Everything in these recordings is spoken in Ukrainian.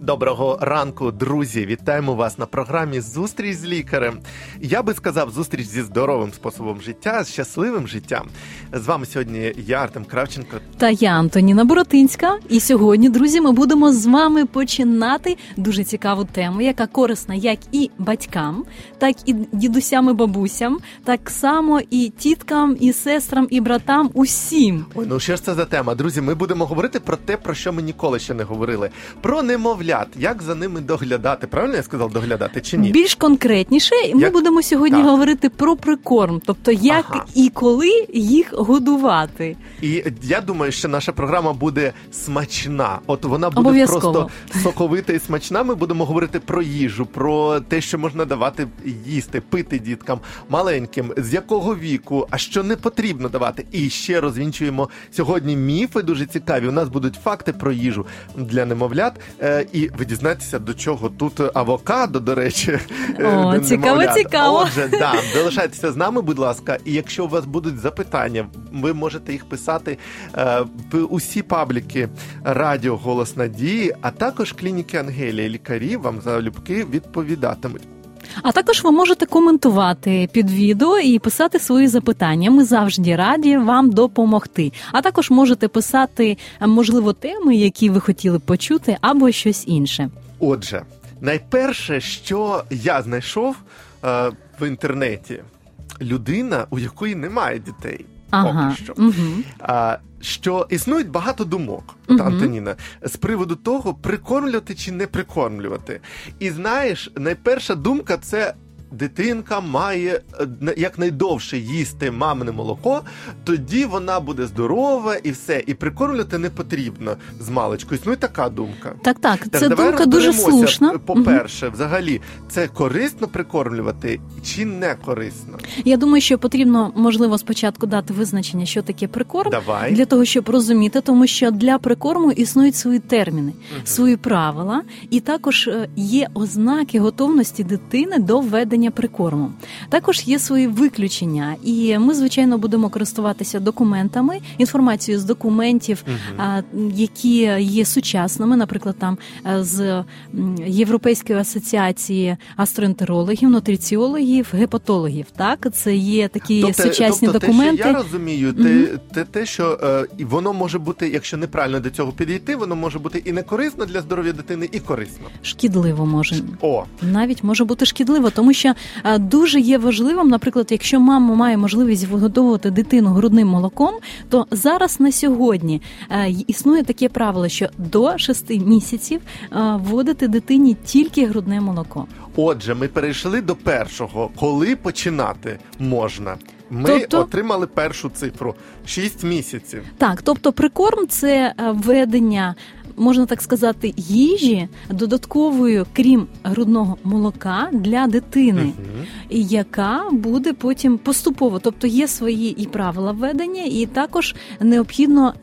Доброго ранку, друзі! Вітаємо вас на програмі Зустріч з лікарем. Я би сказав, зустріч зі здоровим способом життя, з щасливим життям. З вами сьогодні я, Артем Кравченко. Та я Антоніна Боротинська. І сьогодні, друзі, ми будемо з вами починати дуже цікаву тему, яка корисна як і батькам, так і дідусям і бабусям, так само і тіткам, і сестрам, і братам. Усім. Ой, ну що ж це за тема? Друзі, ми будемо говорити про те, про що ми ніколи ще не говорили: про немовлят, як за ними доглядати. Правильно я сказав доглядати чи ні? Більш конкретніше, ми Як? будемо сьогодні Так. говорити про прикорм, тобто як Ага. і коли їх годувати. І я думаю, що наша програма буде смачна. От вона буде Обов'язково. просто соковита і смачна. Ми будемо говорити про їжу, про те, що можна давати їсти, пити діткам маленьким, з якого віку, а що не потрібно давати. І ще розвінчуємо сьогодні міфи дуже цікаві. У нас будуть факти про їжу для немовлят. І ви дізнаєтеся, до чого тут авокадо, до речі. О, цікаво, цікаво. Отже, да, залишайтеся з нами, будь ласка. І якщо у вас будуть запитання, ви можете їх писати е, в усі пабліки Радіо Голос Надії, а також клініки Ангелія. Лікарі вам залюбки відповідатимуть. А також ви можете коментувати під відео і писати свої запитання. Ми завжди раді вам допомогти. А також можете писати, можливо, теми, які ви хотіли почути, або щось інше. Отже, найперше, що я знайшов е, в інтернеті, людина, у якої немає дітей. Ага. Поки що. Угу. А, що існують багато думок, Мгм. Антоніна, з приводу того, прикормлювати чи не прикормлювати. І знаєш, найперша думка це. Дитинка має е, на- якнайдовше їсти мамине молоко, тоді вона буде здорова і все. І прикормлювати не потрібно з маличку. Існує така думка. Так, так, Так, це давай думка дуже слушна. По-перше, взагалі, це корисно прикормлювати чи не корисно? Я думаю, що потрібно можливо спочатку дати визначення, що таке прикорм. Давай. Для того щоб розуміти, тому що для прикорму існують свої терміни, Мгм. свої правила, і також е, є ознаки готовності дитини до введення прикорму. Також є свої виключення, і ми, звичайно, будемо користуватися документами, інформацією з документів, а, які є сучасними, наприклад, там е, з Європейської асоціації астроентерологів, нутриціологів, гепатологів. Так, це є такі сучасні тобто, документи. Те, що я розумію, те, те, те, що е, воно може бути, якщо неправильно до цього підійти, воно може бути і не корисно для здоров'я дитини, і корисно. Шкідливо може О, навіть може бути шкідливо, тому що е, дуже є важливим, наприклад, якщо мама має можливість вигодовувати дитину грудним молоком, то зараз на сьогодні е, існує таке правило, що до 6 місяців е, вводити дитині тільки грудне молоко. отже, ми перейшли до першого. Коли починати можна? Ми Тобто? отримали першу цифру 6 місяців. Так, тобто прикорм це введення. Можна так сказати, їжі додатковою, крім грудного молока для дитини. І яка буде потім поступово. Тобто є свої і правила введення, і також необхідно.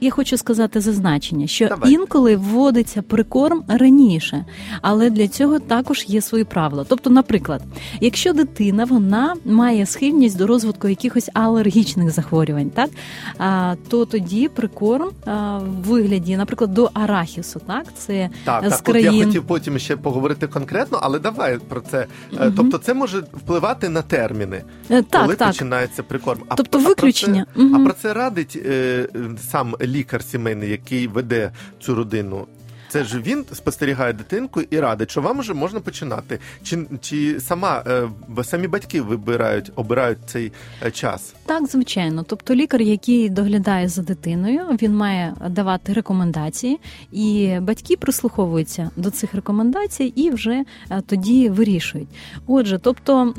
Я хочу сказати зазначення, що Давай. інколи вводиться прикорм раніше, але для цього також є свої правила. Тобто, наприклад, якщо дитина вона має схильність до розвитку якихось алергічних захворювань, так а, то тоді прикорм а, в вигляді, наприклад, до арахісу, так це Так, з так, от я хотів потім ще поговорити конкретно, але давай про це. Мгм. Тобто, це може впливати на терміни, Е, так, коли так. починається прикорм. А, Тобто а виключення. Про це, Мгм. А про це радить е, сам лікар сімейний, який веде цю родину. Це ж він спостерігає дитинку і радить, що вам вже можна починати. Чи, чи сама е, самі батьки вибирають, обирають цей е, час? Так, звичайно. Тобто лікар, який доглядає за дитиною, він має давати рекомендації, і батьки прислуховуються до цих рекомендацій і вже е, тоді вирішують. Отже, тобто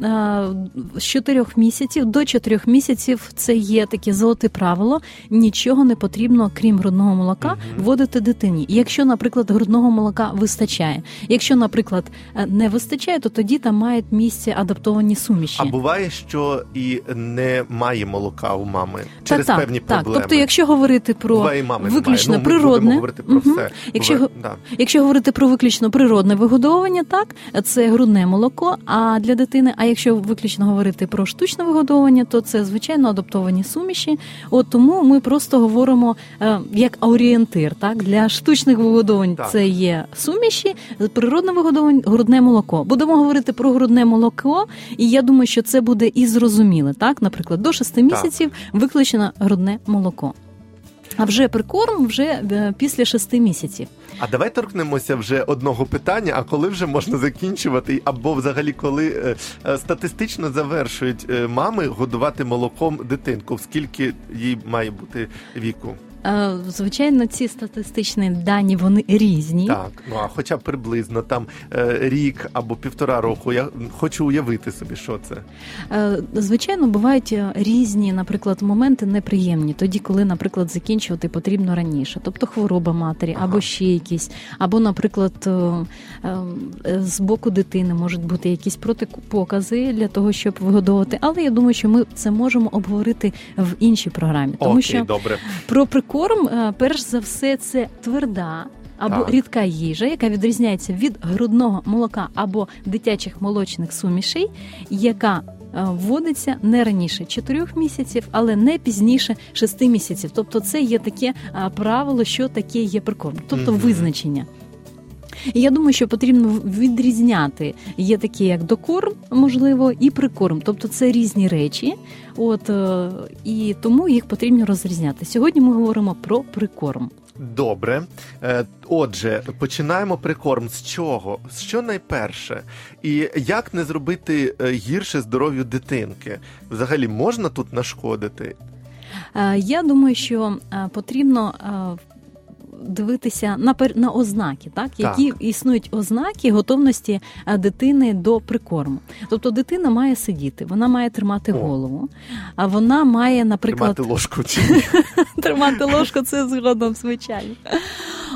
з чотирьох місяців до чотирьох місяців це є таке золоте правило. Нічого не потрібно, крім грудного молока, вводити дитині. І якщо, наприклад, наприклад, грудного молока вистачає. Якщо, наприклад, е, не вистачає, то тоді там мають місце адаптовані суміші. А буває, що і немає молока у мами через так, певні так. проблеми. Тобто, якщо говорити про Буває, мами виключно. Ну, природне, говорити про Мгм. все. Якщо, Буває, да. якщо говорити про виключно природне вигодовування, так це грудне молоко. А для дитини, а якщо виключно говорити про штучне вигодовування, то це звичайно адаптовані суміші. От тому ми просто говоримо е, як орієнтир. Так для штучних вигодовань Так. це є суміші, природне вигодовування грудне молоко. Будемо говорити про грудне молоко, і я думаю, що це буде і зрозуміле. Так, наприклад, до 6 місяців виключено грудне молоко. А вже прикорм вже е, після 6 місяців. А давай торкнемося вже одного питання. А коли вже можна закінчувати, або взагалі коли е, е, статистично завершують мами годувати молоком дитинку, скільки їй має бути віку? Е, Звичайно, ці статистичні дані вони різні. Так, ну а хоча б приблизно там е, рік або півтора року. Я хочу уявити собі, що це. Е, Звичайно, бувають різні, наприклад, моменти неприємні, тоді, коли, наприклад, закінчувати потрібно раніше, тобто хвороба матері, Ага. або ще якісь, або, наприклад, з боку дитини можуть бути якісь протипокази для того, щоб вигодовувати. Але я думаю, що ми це можемо обговорити в іншій програмі, тому Окей, що добре. Про прикорм, е, перш за все, це тверда. Або Так. рідка їжа, яка відрізняється від грудного молока або дитячих молочних сумішей, яка е, вводиться не раніше 4 місяців, але не пізніше 6 місяців. Тобто, це є таке е, правило, що таке є прикорм, тобто Мгм. визначення. І я думаю, що потрібно відрізняти. Є такі, як докорм, можливо, і прикорм. Тобто це різні речі. От е, і тому їх потрібно розрізняти. Сьогодні ми говоримо про прикорм. Добре. Е, Отже, починаємо прикорм. З чого? З що найперше? І як не зробити е, гірше здоров'ю дитинки? Взагалі можна тут нашкодити? Я думаю, що потрібно. Дивитися на пер- на ознаки, так які існують ознаки готовності е, дитини до прикорму. Тобто дитина має сидіти, вона має тримати О. голову, а вона має, наприклад, Тримати ложку чи тримати ложку, це згодом, звичайно.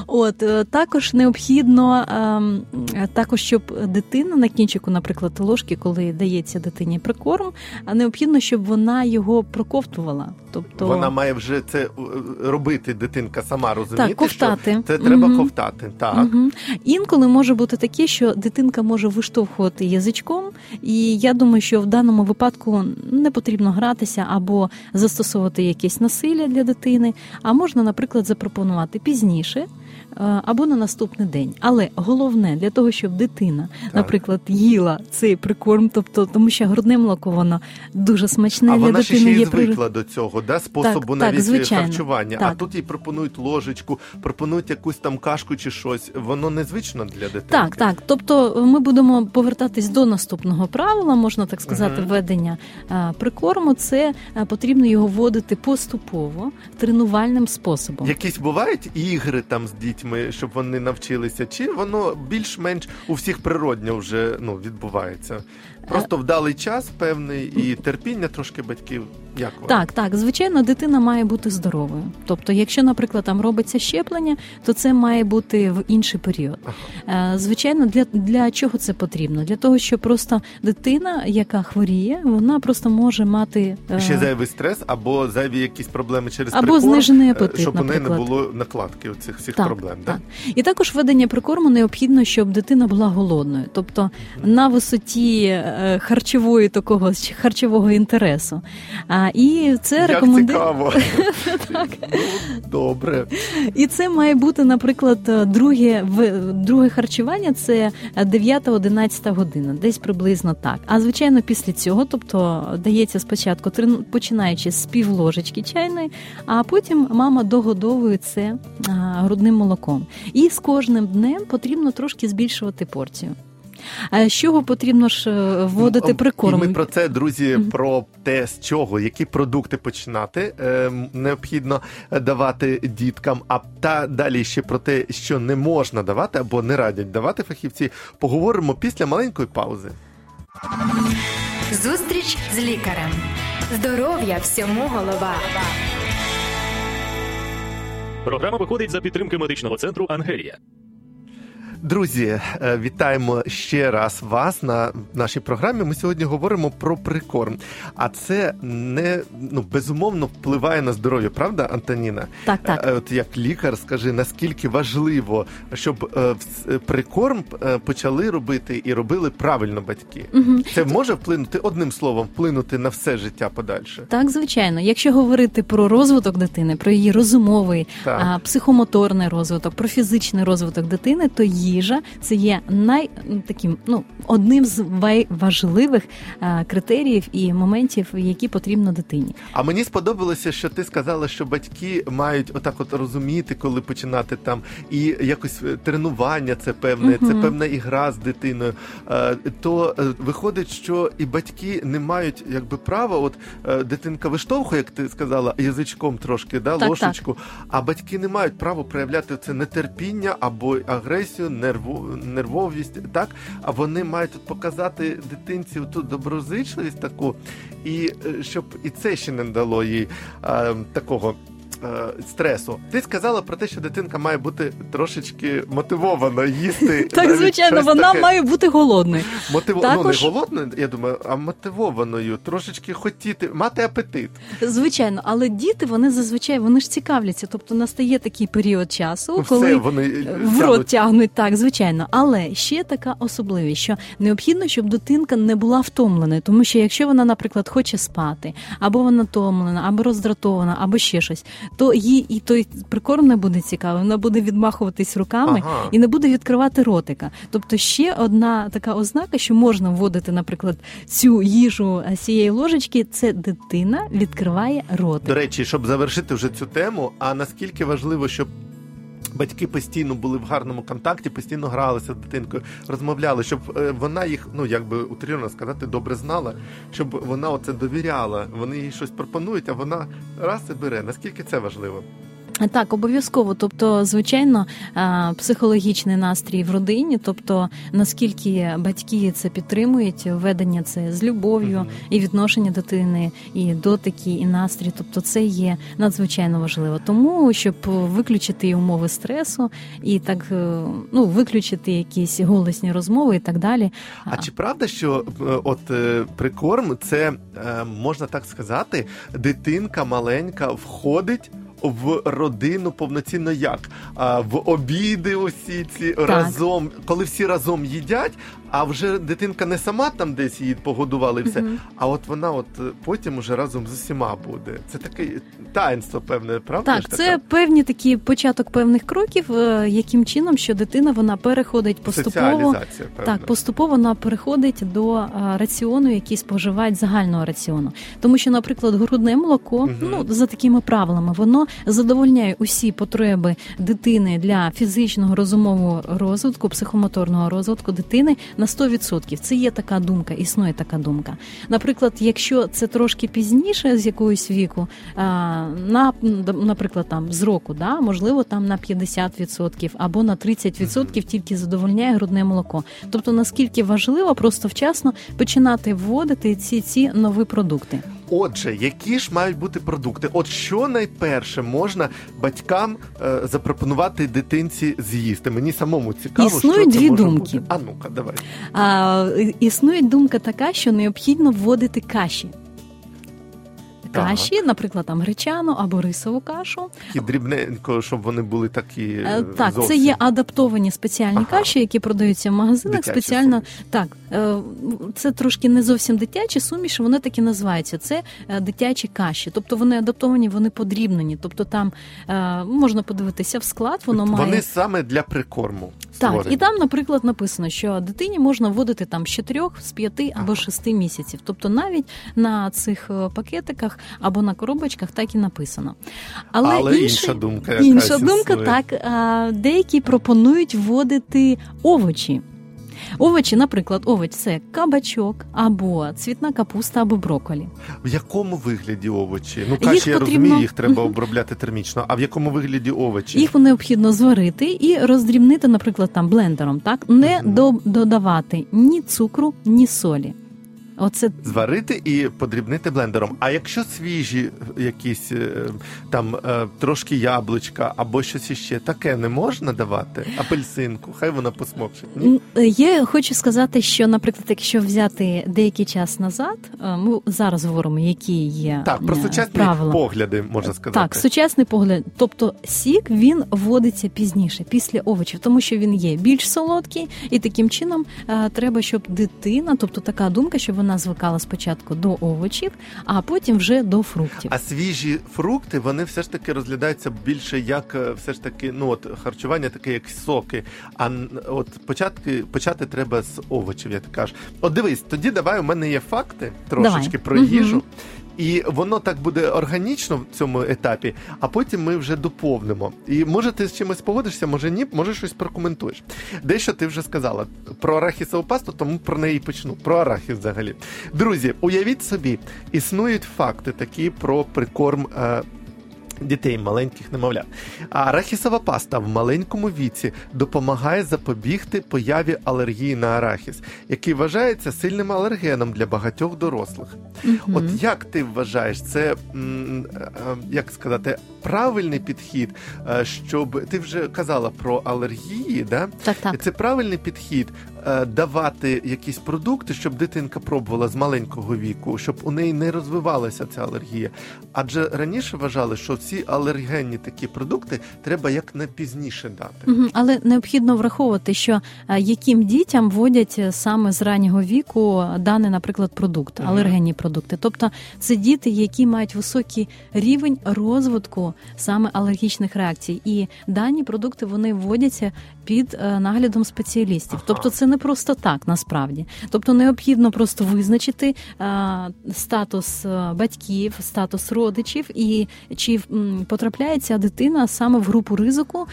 От е, також необхідно ем, е, також, щоб дитина на кінчику, наприклад, ложки, коли дається дитині прикорм, а необхідно, щоб вона його проковтувала. Тобто Вона має вже це е, робити дитинка сама розуміти, так, ковтати. що це треба Мгм. ковтати. Так. Мгм. Інколи може бути таке, що дитинка може виштовхувати язичком, і я думаю, що в даному випадку не потрібно гратися або застосовувати якесь насилля для дитини, а можна, наприклад, запропонувати пізніше. Е, Або на наступний день, але головне для того, щоб дитина, наприклад, їла цей прикорм, тобто тому, що грудне молоко воно дуже смачне А для вона ще дитини. ще є звикла до цього, да, способу Так, так, навіть звичайно. харчування. А тут їй пропонують ложечку, пропонують якусь там кашку чи щось. Воно незвично для дитини. Так, так. Тобто ми будемо повертатись до наступного правила, можна так сказати, введення е, прикорму. Це е, потрібно його вводити поступово тренувальним способом. Якісь бувають ігри там з дітьми, щоб вони навчилися, чи воно більш-менш у всіх природньо вже ну, відбувається? Просто вдалий час певний і терпіння трошки батьків. Як? Так, так, звичайно, дитина має бути здоровою. Тобто, якщо, наприклад, там робиться щеплення, то це має бути в інший період. Е, Звичайно, для, для чого це потрібно? Для того, що просто дитина, яка хворіє, вона просто може мати е, Ще зайвий стрес або зайві якісь проблеми через Або прикорм, знижений е, апетит, щоб у неї не було накладки цих всіх Так, проблем. Так. Да? І також введення прикорму необхідно, щоб дитина була голодною, тобто на висоті харчової такого харчового інтересу. А, і це Як рекомендує цікаво. Ну, добре. і це має бути, наприклад, друге в- друге харчування це 9-11 година, десь приблизно так. А звичайно, після цього, тобто дається спочатку починаючи з півложечки чайної, а потім мама догодовує це грудним молоком. І з кожним днем потрібно трошки збільшувати порцію. А з чого потрібно ж е, вводити Ну, І ми про це, друзі, про те, з чого, які продукти починати е, необхідно давати діткам. А та далі ще про те, що не можна давати або не радять давати фахівці, поговоримо після маленької паузи. Зустріч з лікарем. Здоров'я всьому голова. Програма виходить за підтримки медичного центру Ангелія. Друзі, е, вітаємо ще раз вас на нашій програмі. Ми сьогодні говоримо про прикорм. А це не ну безумовно впливає на здоров'я, правда, Антоніна? Так, так. Е, От як лікар, скажи, наскільки важливо, щоб е, прикорм почали робити і робили правильно батьки. Мгм. Це може вплинути одним словом, вплинути на все життя подальше. Так, звичайно, якщо говорити про розвиток дитини, про її розумовий, Так. психомоторний розвиток, про фізичний розвиток дитини, то їжа це є най таким ну одним з важливих а, критеріїв і моментів, які потрібно дитині. А мені сподобалося, що ти сказала, що батьки мають отак от розуміти, коли починати там, і якось е, тренування це певне, це певна ігра з дитиною. Е, То е, виходить, що і батьки не мають якби права, от е, дитинка виштовхує, як ти сказала, язичком трошки, да, Так, ложечку, а батьки не мають права проявляти це нетерпіння або агресію, нервовість, так? А вони мають от показати дитинці ту доброзичливість таку, і е, щоб і це ще не дало їй е, такого. Е, Стресу. Ти сказала про те, що дитинка має бути трошечки мотивована їсти. Так, звичайно, вона таке. має бути голодною. Мотиво... також- Ну, не голодною, я думаю, а мотивованою, трошечки хотіти, мати апетит. Звичайно, але діти вони зазвичай вони ж цікавляться. Тобто настає такий період часу, Ну, коли все, вони в рот тягнуть так, звичайно. Але ще така особливість, що необхідно, щоб дитинка не була втомленою, тому що якщо вона, наприклад, хоче спати, або вона втомлена, або роздратована, або ще щось, то їй і той прикорм не буде цікавий. Вона буде відмахуватись руками Ага. і не буде відкривати ротика. Тобто ще одна така ознака, що можна вводити, наприклад, цю їжу з цієї ложечки, це дитина відкриває ротик. До речі, щоб завершити вже цю тему, а наскільки важливо, щоб батьки постійно були в гарному контакті, постійно гралися з дитинкою, розмовляли, щоб е, вона їх, ну якби утрірно сказати, добре знала, щоб вона оце довіряла. Вони їй щось пропонують, а вона раз і бере. Наскільки це важливо? Так, обов'язково. Тобто, звичайно, психологічний настрій в родині, тобто наскільки батьки це підтримують, ведення це з любов'ю, Мгм. і відношення дитини, і дотики, і настрій. Тобто, це є надзвичайно важливо. Тому щоб виключити умови стресу і так е, ну виключити якісь голосні розмови і так далі. А чи правда, що е, от е, прикорм це можна так сказати, дитинка маленька входить. В родину повноцінно як? А, в обіди усі ці разом, коли всі разом їдять, а вже дитинка не сама там десь її погодували, і все, Мгм. а от вона, от е, потім уже разом з усіма буде. Це таке таїнство, певне, правда? Так, ж це така? певні такі початок певних кроків, е, яким чином що дитина вона переходить поступово. Так, поступово вона переходить до раціону, який споживають загального раціону. Тому що, наприклад, грудне молоко, Мгм. ну за такими правилами, воно задовольняє усі потреби дитини для фізичного розумового розвитку, психомоторного розвитку дитини на 100%. Це є така думка, існує така думка. Наприклад, якщо це трошки пізніше з якогось віку, на наприклад, там з року, да, можливо, там на 50% або на 30% тільки задовольняє грудне молоко. Тобто наскільки важливо просто вчасно починати вводити ці ці нові продукти. Отже, які ж мають бути продукти? От що найперше можна батькам е, запропонувати дитинці з'їсти? Мені самому цікаво, Існують що це дві може думки. Бути. А ну-ка, давай. А, існує думка така, що необхідно вводити каші. Так. Каші, наприклад, там гречану або рисову кашу. Такі дрібненько, щоб вони були такі. Е, Так, це є адаптовані спеціальні Ага. каші, які продаються в магазинах. Дитячі спеціально суміші. так, це трошки не зовсім дитячі суміші, вони так і називаються. Це е, дитячі каші. Тобто вони адаптовані, вони подрібнені. Тобто там е, можна подивитися в склад, воно має Вони саме для прикорму. так, створені. і там, наприклад, написано, що дитині можна вводити там з 4, з 5 або 6 місяців. Тобто навіть на цих е, пакетиках або на коробочках так і написано. Але, Але інший- інша думка інша думка, існує. так деякі пропонують вводити овочі. Овочі, наприклад, овоч це кабачок або цвітна капуста, або броколі. В якому вигляді овочі? Ну, Їх я потрібно- розумію, їх треба обробляти термічно. А в якому вигляді овочі? Їх необхідно зварити і роздрібнити, наприклад, там блендером, так не до, додавати ні цукру, ні солі. Оце Зварити і подрібнити блендером. А якщо свіжі якісь е, там е, трошки яблучка або щось іще, таке не можна давати? Апельсинку, хай вона посмокче. Ні? Я хочу сказати, що, наприклад, якщо взяти деякий час назад, е, ми зараз говоримо, які є Так, про е, сучасні правила. погляди можна сказати. Так, сучасний погляд. Тобто сік він вводиться пізніше, після овочів, тому що він є більш солодкий, і таким чином е, треба, щоб дитина, тобто така думка, щоб вона звикала спочатку до овочів, а потім вже до фруктів. А свіжі фрукти вони все ж таки розглядаються більше як е, все ж таки, ну от харчування таке, як соки. А от початки почати треба з овочів, я так кажу. От дивись, тоді давай у мене є факти трошечки Давай. про їжу. І воно так буде органічно в цьому етапі, а потім ми вже доповнимо. І може ти з чимось погодишся, може ні, може щось прокоментуєш. Дещо ти вже сказала про арахісову пасту, тому про неї почну. Про арахіс взагалі. Друзі, уявіть собі, існують факти такі про прикорм. Е- Дітей маленьких немовлят. А арахісова паста в маленькому віці допомагає запобігти появі алергії на арахіс, який вважається сильним алергеном для багатьох дорослих. Мгм. От як ти вважаєш, це е, е, як сказати правильний підхід, е, щоб ти вже казала про алергії, да? Так, так. Це правильний підхід давати якісь продукти, щоб дитинка пробувала з маленького віку, щоб у неї не розвивалася ця алергія. Адже раніше вважали, що всі алергенні такі продукти треба як найпізніше дати. Але необхідно враховувати, що е, яким дітям вводять е, саме з раннього віку даний, наприклад, продукт, алергенні продукти. Тобто це діти, які мають високий рівень розвитку саме алергічних реакцій, і дані продукти вони вводяться під е, наглядом спеціалістів. Ага. Тобто, це не просто так насправді. Тобто, необхідно просто визначити е, статус е, батьків, статус родичів і чи м, потрапляє ця дитина саме в групу ризику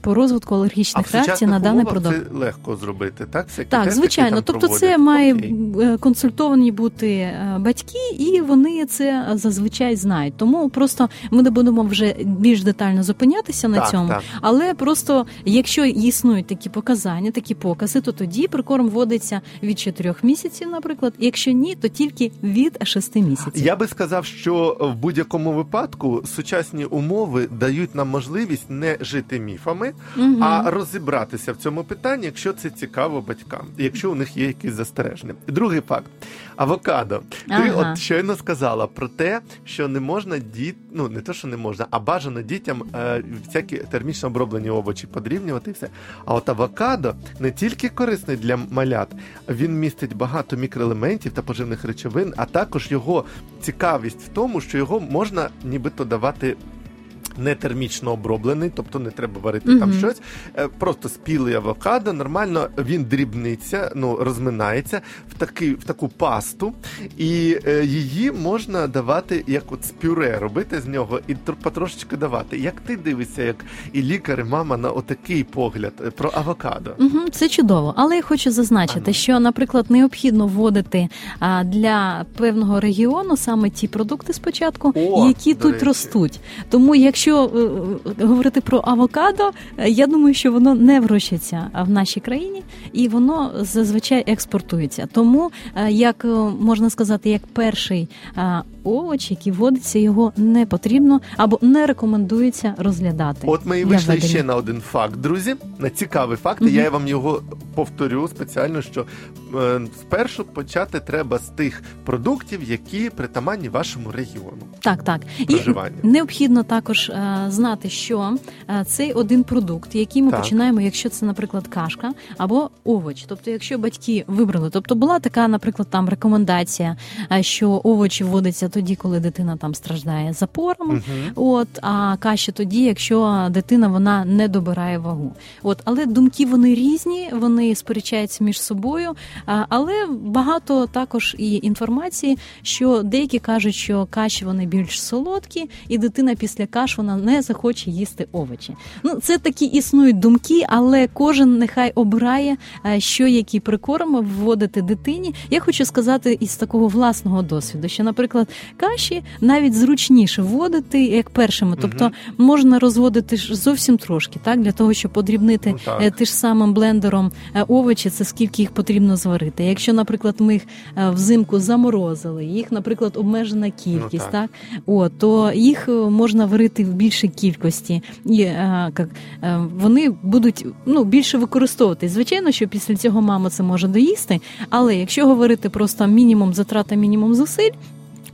по розвитку А алергічних реакцій на даний продукт. це легко зробити, так? Всякі Так, тестики звичайно. Тобто, це проводять. має Окей. консультовані бути батьки, і вони це зазвичай знають. Тому просто ми не будемо вже більш детально зупинятися на Так, цьому. так. Але просто якщо існують такі показання, такі покази, то тоді прикорм вводиться від 4 місяців, наприклад. Якщо ні, то тільки від 6 місяців. Я би сказав, що в будь-якому випадку сучасні умови дають нам можливість не жити міфами, Мгм. а розібратися в цьому питанні, якщо це цікаво батькам, якщо у них є якісь застереження. Другий факт: авокадо. Ти Ага. от щойно сказала про те, що не можна діт, ну не те, що не можна, а бажано дітям е, всякі термічно оброблені овочі подрівнювати і все. А от авокадо не тільки корисний для малят, він містить багато мікроелементів та поживних речовин, а також його цікавість в тому, що його можна нібито давати. Не термічно оброблений, тобто не треба варити там щось. Е, Просто спілий авокадо, нормально він дрібниться, ну розминається в такий в таку пасту, і е, її можна давати як от з пюре, робити з нього і потрошечки давати. Як ти дивишся, як і лікар, і мама на отакий погляд е, про авокадо? Угу, це чудово, але я хочу зазначити, Ага. що, наприклад, необхідно вводити для певного регіону саме ті продукти спочатку, О, які тут речі. ростуть. Тому, якщо е, е, говорити про авокадо, е, я думаю, що воно не вирощується в нашій країні і воно зазвичай експортується. Тому, як можна сказати, як перший овоч, який вводиться, його не потрібно або не рекомендується розглядати. От ми і вийшли ще на один факт, друзі. На цікавий факт. і Мгм. Я вам його повторю спеціально, що спершу почати треба з тих продуктів, які притаманні вашому регіону Так, так. І проживання. необхідно також е, знати, що е, цей один продукт, який ми Так. починаємо, якщо це, наприклад, кашка або овоч. Тобто, якщо батьки вибрали, тобто була така, наприклад, там рекомендація, е, що овочі вводяться тоді, коли дитина там страждає запорами. Мгм. От а каші тоді, якщо дитина вона не добирає вагу. От, але думки вони різні, вони сперечаються між собою. Але багато також і інформації, що деякі кажуть, що каші вони більш солодкі, і дитина після каш вона не захоче їсти овочі. Ну це такі існують думки, але кожен нехай обирає, е, що який прикорм вводити дитині. Я хочу сказати із такого власного досвіду, що, наприклад, каші навіть зручніше вводити як першими, тобто можна розводити зовсім трошки, так для того, щоб подрібнити Ну, е, тим ж самим блендером е, овочі, це скільки їх потрібно зварити. Якщо, наприклад, ми їх взимку заморозили, їх, наприклад, обмежена кількість, Ну, так. так. О, то їх можна варити більшій кількості, і е, як, е, вони будуть ну, більше використовувати. Звичайно, що після цього мама це може доїсти, але якщо говорити просто мінімум затрата, мінімум зусиль.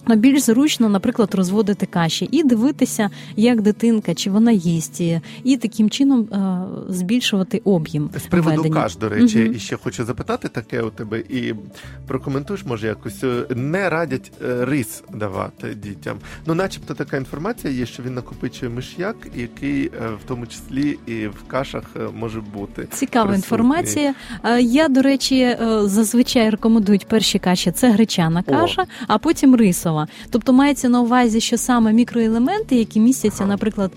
Ну, більш зручно, наприклад, розводити каші і дивитися, як дитинка, чи вона їсть, і, таким чином е, збільшувати об'єм. З приводу введення. каш, до речі, Мгм. і ще хочу запитати таке у тебе, і прокоментуєш, може, якось е, не радять е, рис давати дітям. Ну, начебто, така інформація є, що він накопичує миш'як, який в тому числі і в кашах може бути. Цікава присутній. інформація. Я, до речі, зазвичай рекомендують перші каші це гречана О. каша, а потім рисова. Тобто мається на увазі, що саме мікроелементи, які містяться, наприклад,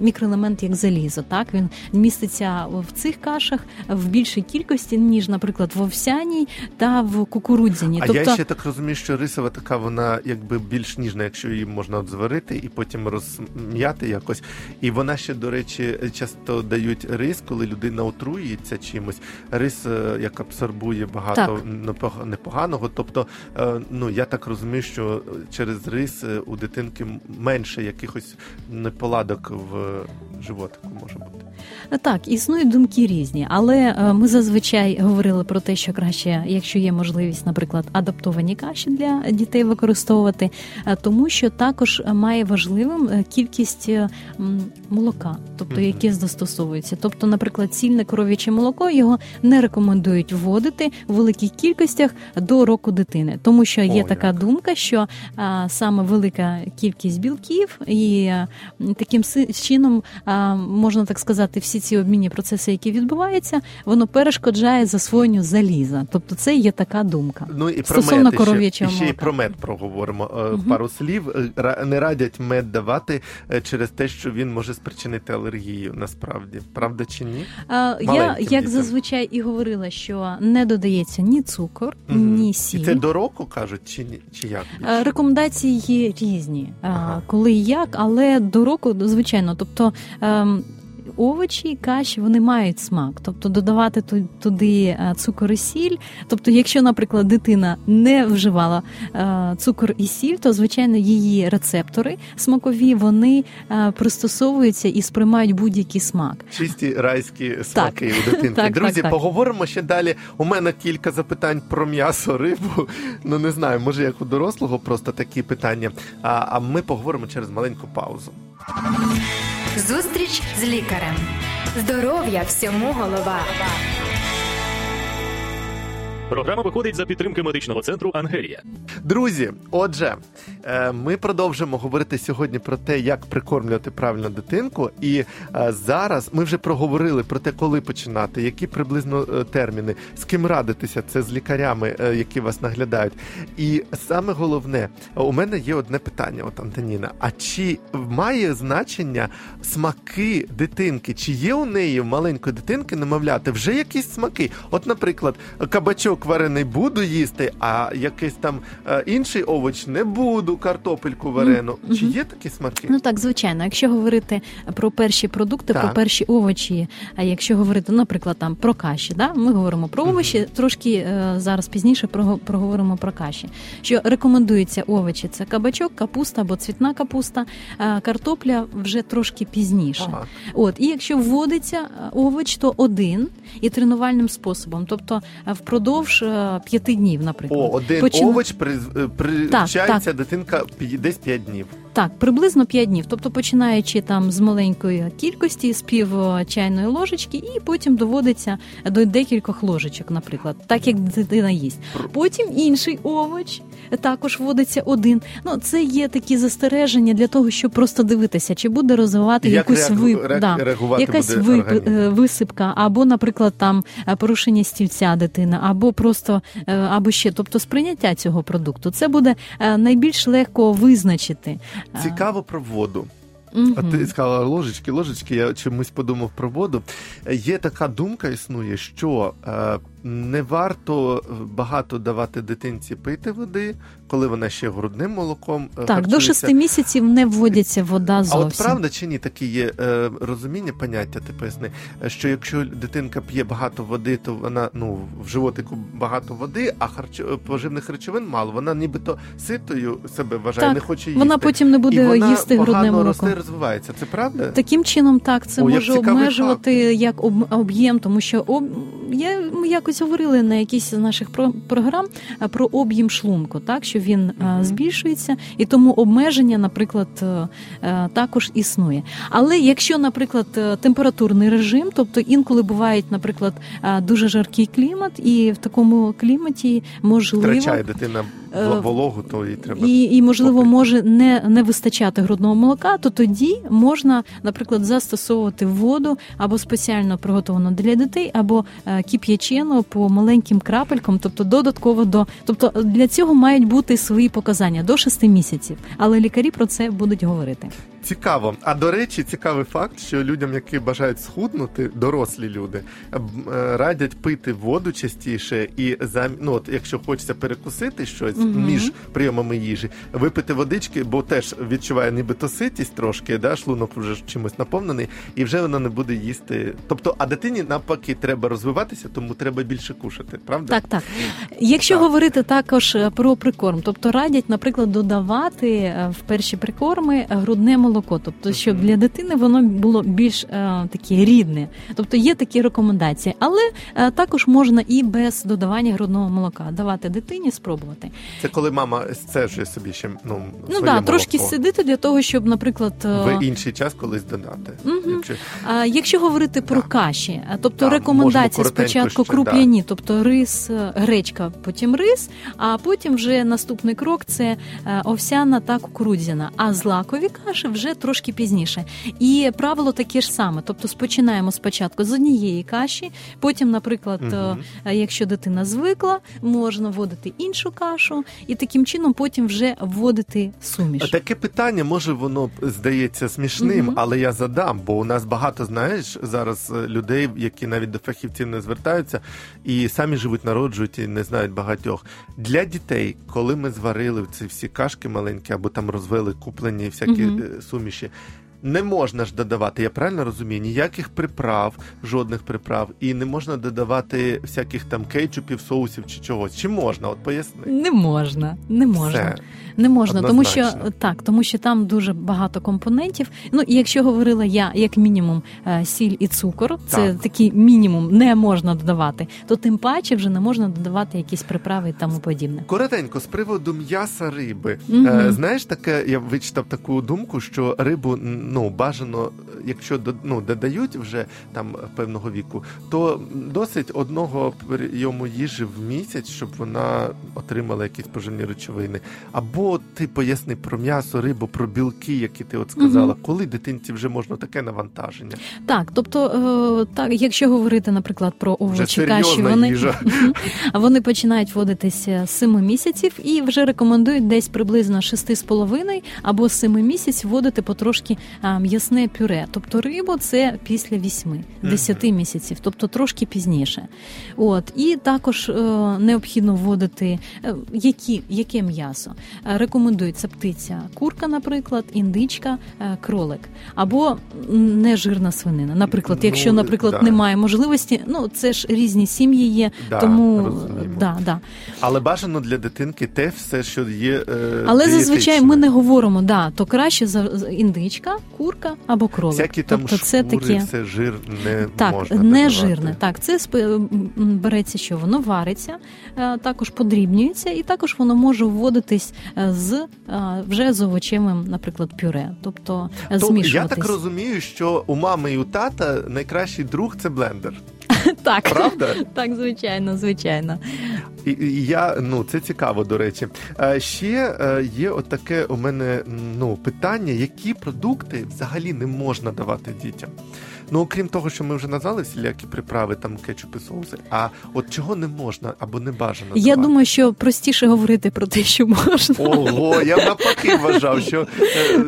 мікроелемент як залізо, так він міститься в цих кашах в більшій кількості, ніж, наприклад, в овсяній та в кукурудзяній. А тобто, я ще так розумію, що рисова така, вона якби більш ніжна, якщо її можна зварити і потім розм'яти якось. І вона ще, до речі, часто дають рис, коли людина отруюється чимось. Рис е, як абсорбує багато непога- непоганого. Тобто, е, ну я так розумію, що через рис е, у дитинки менше якихось неполадок в животику може бути. Так, існують думки різні, але е, ми зазвичай говорили про те, що краще, якщо є можливість, наприклад, адаптовані каші для дітей використовувати, е, тому що також має важливим е, кількість е, молока, тобто яке застосовується. Тобто, наприклад, цільне коров'яче молоко його не рекомендують вводити в великих кількостях до року дитини, тому що є О, така як. думка, що а, саме велика кількість білків і а, таким си- чином а, можна так сказати, всі ці обмінні процеси, які відбуваються, воно перешкоджає засвоєнню заліза. Тобто, це є така думка. Ну і про Стосовно мед коров'ячого і ще і молока. про мед проговоримо е, Мгм. пару слів. Е, Не радять мед давати е, через те, що він може спричинити алергію. Насправді, правда чи ні? А, я як дітям. зазвичай і говорила, що не додається ні цукор, Мгм. ні І це до року кажуть, чи ні? Чи як? Е, Рекомендації є різні, коли і як, але до року, звичайно, тобто. Овочі, каші вони мають смак, тобто додавати туди е, цукор і сіль. Тобто, якщо, наприклад, дитина не вживала е, цукор і сіль, то звичайно її рецептори смакові вони е, пристосовуються і сприймають будь-який смак. Чисті райські смаки у дитинки. Так, Друзі, так, так. поговоримо ще далі. У мене кілька запитань про м'ясо, рибу. Ну не знаю, може як у дорослого просто такі питання. А, а ми поговоримо через маленьку паузу. Зустріч з лікарем. Здоров'я всьому голова. Програма виходить за підтримки медичного центру Ангелія. Друзі, отже, е, ми продовжимо говорити сьогодні про те, як прикормлювати правильно дитинку. І е, зараз ми вже проговорили про те, коли починати, які приблизно е, терміни, з ким радитися, це з лікарями, які вас наглядають. І саме головне, у мене є одне питання, от Антоніна. А чи має значення смаки дитинки? Чи є у неї в маленької дитинки немовляти вже якісь смаки? От, наприклад, кабачок варений буду їсти, а якийсь там е, інший овоч не буду, картопельку варену. Мгм. Чи є такі смаки? Ну так, звичайно, якщо говорити про перші продукти, Так. про перші овочі, а якщо говорити, наприклад, там про каші, да? ми говоримо про овочі, трошки е, зараз пізніше проговоримо про каші. Що рекомендуються овочі: це кабачок, капуста або цвітна капуста, е, картопля вже трошки пізніше. Ага. От, і якщо вводиться овоч, то один і тренувальним способом, тобто е, впродовж е, п'яти днів, наприклад. О, один Почин... овоч при, е, так. дитинка пі- десь п'ять днів. Так, приблизно 5 днів. Тобто починаючи там з маленької кількості, з пів е, чайної ложечки, і потім доводиться до декількох ложечок, наприклад, так як дитина їсть. Потім інший овоч також вводиться один. Ну це є такі застереження для того, щоб просто дивитися, чи буде розвивати Як якусь реагу- вип... ре- да, реагувати якась буде вип... е, висипка, або, наприклад, там е, порушення стільця дитина, або просто е, або ще, тобто сприйняття цього продукту. Це буде найбільш легко визначити. Цікаво про воду. Мгм. А ти сказала ложечки, ложечки. Я чомусь подумав про воду. Є така думка, існує, що е, не варто багато давати дитинці пити води, коли вона ще грудним молоком. е, Так, до харчується. 6 місяців не вводиться вода А от правда чи ні таке є е, розуміння, поняття, ти поясни, е, що якщо дитинка п'є багато води, то вона ну в животику багато води, а харч... е, поживних речовин мало. Вона нібито ситою себе вважає, Так, не хоче їсти. Вона потім не і буде вона їсти грудне молоко. росте і розвивається. Це правда? Таким чином, так, це О, може обмежувати як об, об'єм, тому що об, я, ми якось говорили на якійсь з наших про, програм е, про об'єм шлунку, так, що він Мгм. збільшується, і тому обмеження, наприклад, е, також існує. Але якщо, наприклад, температурний режим, тобто інколи буває, наприклад, дуже жаркий клімат, і в такому кліматі можливо. Втрачає дитина вологу, то і треба. І, і можливо, попити. може не, не вистачати грудного молока, то тоді можна, наприклад, застосовувати воду або спеціально приготовану для дітей, або е, кип'ячену по маленьким крапелькам, тобто додатково до. Тобто для цього мають бути свої показання до 6 місяців. Але лікарі про це будуть говорити. Цікаво. А до речі, цікавий факт, що людям, які бажають схуднути, дорослі люди, б- е, радять пити воду частіше і зам... ну, от, якщо хочеться перекусити щось Мгм. між прийомами їжі, випити водички, бо теж відчуває нібито ситість трошки, да, шлунок вже чимось наповнений, і вже вона не буде їсти. Тобто, а дитині навпаки треба розвиватися, тому треба більше кушати, правда? Так, так. Якщо Так. говорити також е, про прикорм, тобто радять, наприклад, додавати е, в перші прикорми грудне молоко, тобто щоб для дитини воно було більш е, таке рідне. Тобто є такі рекомендації, але е, також можна і без додавання грудного молока давати дитині спробувати. Це коли мама сцежує собі ще ну, Ну своє да, трошки сидити для того, щоб, наприклад, е, в інший час колись додати. Мгм. Якщо... А якщо говорити про каші, тобто Так, рекомендація можемо коротенько спочатку ще, круп'яні, тобто рис, е, гречка, потім рис, а потім вже наступний крок це е, овсяна та кукурудзяна, а злакові каші вже трошки пізніше. І правило таке ж саме. Тобто спочинаємо спочатку з однієї каші, потім, наприклад, е, якщо дитина звикла, можна вводити іншу кашу, і таким чином потім вже вводити суміш. Таке питання, може, воно здається смішним, Мгм. але я задам, бо у нас багато, знаєш, зараз е, людей, які навіть до фахівців не звертаються і самі живуть, народжують і не знають багатьох. Для дітей, коли ми зварили ці всі кашки маленькі або там розвели куплені всякі Мгм. Суміші. Не можна ж додавати, я правильно розумію, ніяких приправ, жодних приправ, і не можна додавати всяких там кетчупів, соусів чи чогось. Чи можна? От поясни. Не можна, не можна. Все. Не можна, тому що так, тому що там дуже багато компонентів. Ну і якщо говорила я, як мінімум, е, сіль і цукор, це Так. такий мінімум не можна додавати, то тим паче вже не можна додавати якісь приправи і тому подібне. Коротенько, з приводу м'яса риби. Е, знаєш, таке, я вичитав таку думку, що рибу ну бажано, якщо ну, додають вже там певного віку, то досить одного прийому їжі в місяць, щоб вона отримала якісь поживні речовини. Або ти поясни про м'ясо, рибу, про білки, які ти от сказала, Мгм. коли дитинці вже можна таке навантаження. Так, тобто, е, так, якщо говорити, наприклад, про овочі каші, вони, їжа. Вони починають вводитися з 7 місяців і вже рекомендують десь приблизно 6,5 або 7 місяців вводити потрошки м'ясне пюре. Тобто рибу це після 8-10 місяців, тобто трошки пізніше. От і також е, необхідно вводити е, які, яке м'ясо. Е, Рекомендується птиця, курка, наприклад, індичка, кролик або нежирна свинина. Наприклад, Ну, якщо, наприклад, да. немає можливості, ну це ж різні сім'ї є, Да, тому розуміємо. да, да. Але бажано для дитинки те все, що є. Е, Але зазвичай ми не говоримо, да, то краще за індичка, курка або кролик. Всякі там тобто це шкури, такі все жир не так, можна не додавати. жирне. Так, це береться, що воно вариться, е, також подрібнюється, і також воно може вводитись е, з е, вже з овочевим, наприклад, пюре, тобто тобто змішуватись. я так розумію, що у мами і у тата найкращий друг це блендер. Так, Правда? так, звичайно, звичайно. І, і я ну це цікаво, до речі. Е, ще е, є отаке у мене ну питання, які продукти взагалі не можна давати дітям. Ну окрім того, що ми вже назвали всілякі приправи, там кетчупи, соуси. А от чого не можна або не бажано? Я давати? думаю, що простіше говорити про те, що можна. Ого, я навпаки вважав, що е,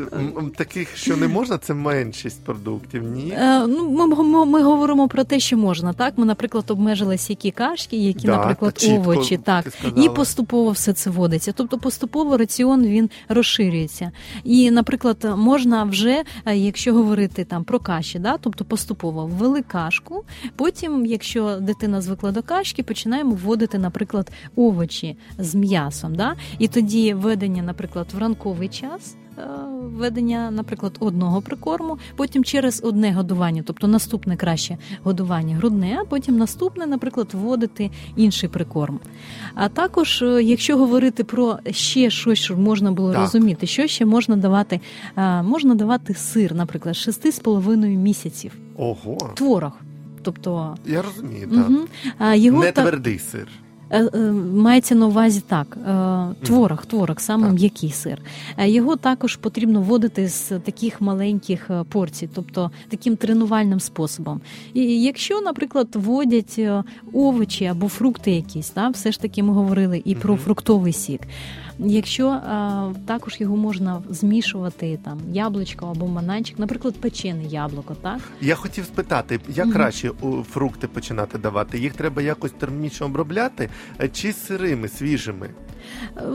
таких, що не можна, це меншість продуктів. Ні. Е, Ну, ми, ми, ми говоримо про те, що можна. Так, ми, наприклад, обмежили сякі кашки, які, Да, наприклад, чітко овочі, так і поступово все це вводиться. Тобто поступово раціон він розширюється. І, наприклад, можна вже, е, якщо говорити там про каші, да, тобто поступово ввели кашку. Потім, якщо дитина звикла до кашки, починаємо вводити, наприклад, овочі з м'ясом. Да? І тоді ведення, наприклад, в ранковий час. Е, Введення, наприклад, одного прикорму, потім через одне годування, тобто наступне краще годування грудне, а потім наступне, наприклад, вводити інший прикорм. А також, е, якщо говорити про ще щось, що можна було Так. розуміти, що ще можна давати, Е, можна давати сир, наприклад, 6,5 місяців, Ого, творог. Тобто я розумію, так. угу. його Не та- твердий сир. Е, е, Мається на увазі так: е, творог, творог, саме Так. м'який сир. Його також потрібно вводити з таких маленьких порцій, тобто таким тренувальним способом. І якщо, наприклад, вводять овочі або фрукти якісь, так, все ж таки ми говорили і про фруктовий сік. Якщо е, також його можна змішувати там яблучко або бананчик, наприклад, печене яблуко, так Я хотів спитати, як Мгм. краще фрукти починати давати? Їх треба якось термічно обробляти е, чи сирими, свіжими?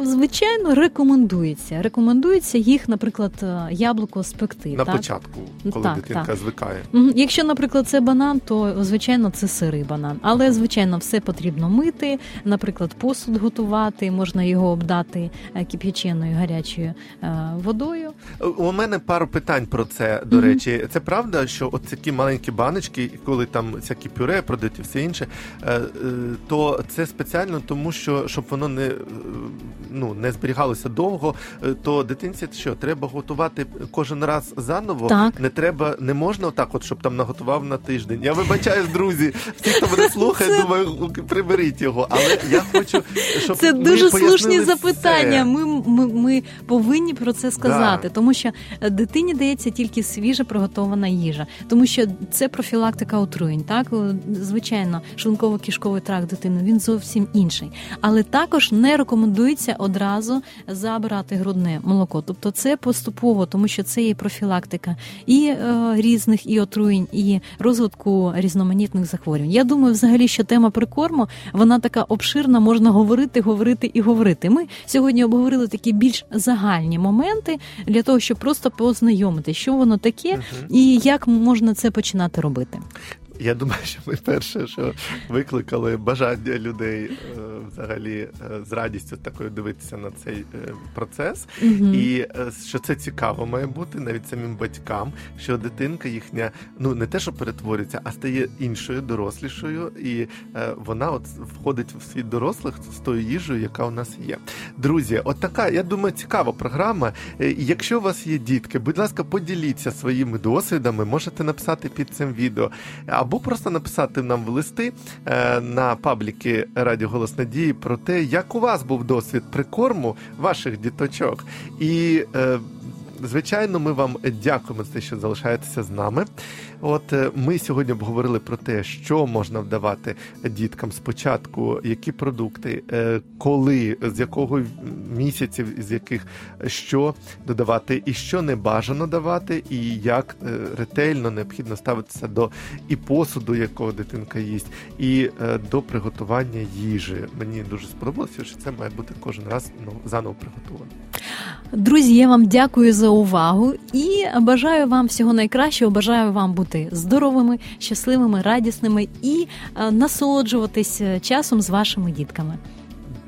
Звичайно, рекомендується. Рекомендується їх, наприклад, е, яблуко спекти. На так? початку, коли Так, дитинка так. звикає. Якщо, наприклад, це банан, то звичайно це сирий банан. Але звичайно, все потрібно мити. Наприклад, посуд готувати, можна його обдати е, кип'яченою гарячою е, водою. У мене пару питань про це, до Мгм. речі. Це правда, що от такі маленькі баночки, коли там всякі пюре продають і все інше, то це спеціально тому, що щоб воно не, ну, не зберігалося довго, е, то дитинці що, треба готувати кожен раз заново? Так. Не треба, не можна отак, от, щоб там наготував на тиждень. Я вибачаюсь, друзі. Всі, хто мене слухає, Це- думаю, приберіть його. Але я хочу, щоб Це дуже пояснили слушні все. запитання. Ми, ми, ми повинні про це сказати, Да. тому що дитині дається тільки свіже приготована їжа, тому що це профілактика отруєнь. Так, Е, звичайно, шлунково-кишковий тракт дитини він зовсім інший, але також не рекомендується одразу забирати грудне молоко. Тобто це поступово, тому що це є профілактика і е, різних і отруєнь, і розвитку різноманітних захворювань. Я думаю, взагалі, що тема прикорму вона така обширна, можна говорити, говорити і говорити. Ми сьогодні обговорили такі більш загальні моменти для того, щоб просто познайомити, що воно таке Мгм. і як можна це починати робити. Я думаю, що ми перше, що викликали бажання людей е, взагалі е, з радістю такою дивитися на цей е, процес, Мгм. і що це цікаво має бути навіть самим батькам, що дитинка їхня ну не те, що перетворюється, а стає іншою, дорослішою, і вона от входить в світ дорослих з тою їжею, яка у нас є. Друзі, от така, я думаю, цікава програма. Якщо у вас є дітки, будь ласка, поділіться своїми досвідами, можете написати під цим відео, або просто написати нам в листи е, на пабліки Радіо Голос Надії про те, як у вас був досвід прикорму ваших діточок. І е, Звичайно, ми вам дякуємо за те, що залишаєтеся з нами. От е, ми сьогодні обговорили про те, що можна вдавати діткам спочатку, які продукти, е, коли, з якого місяців, з яких що додавати, і що не бажано давати, і як е, ретельно необхідно ставитися до і посуду, якого дитинка їсть, і до приготування їжі. Мені дуже сподобалося, що це має бути кожен раз ну, заново приготовано. Друзі, я вам дякую за увагу і бажаю вам всього найкращого. Бажаю вам бути здоровими, щасливими, радісними і е, насолоджуватись е, часом з вашими дітками.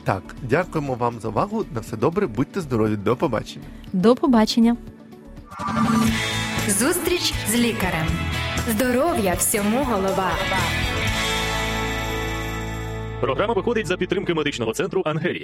Так, дякуємо вам за увагу. На все добре, будьте здорові. До побачення. До побачення. Зустріч з лікарем. Здоров'я всьому голова. Програма виходить за підтримки медичного центру Ангелія.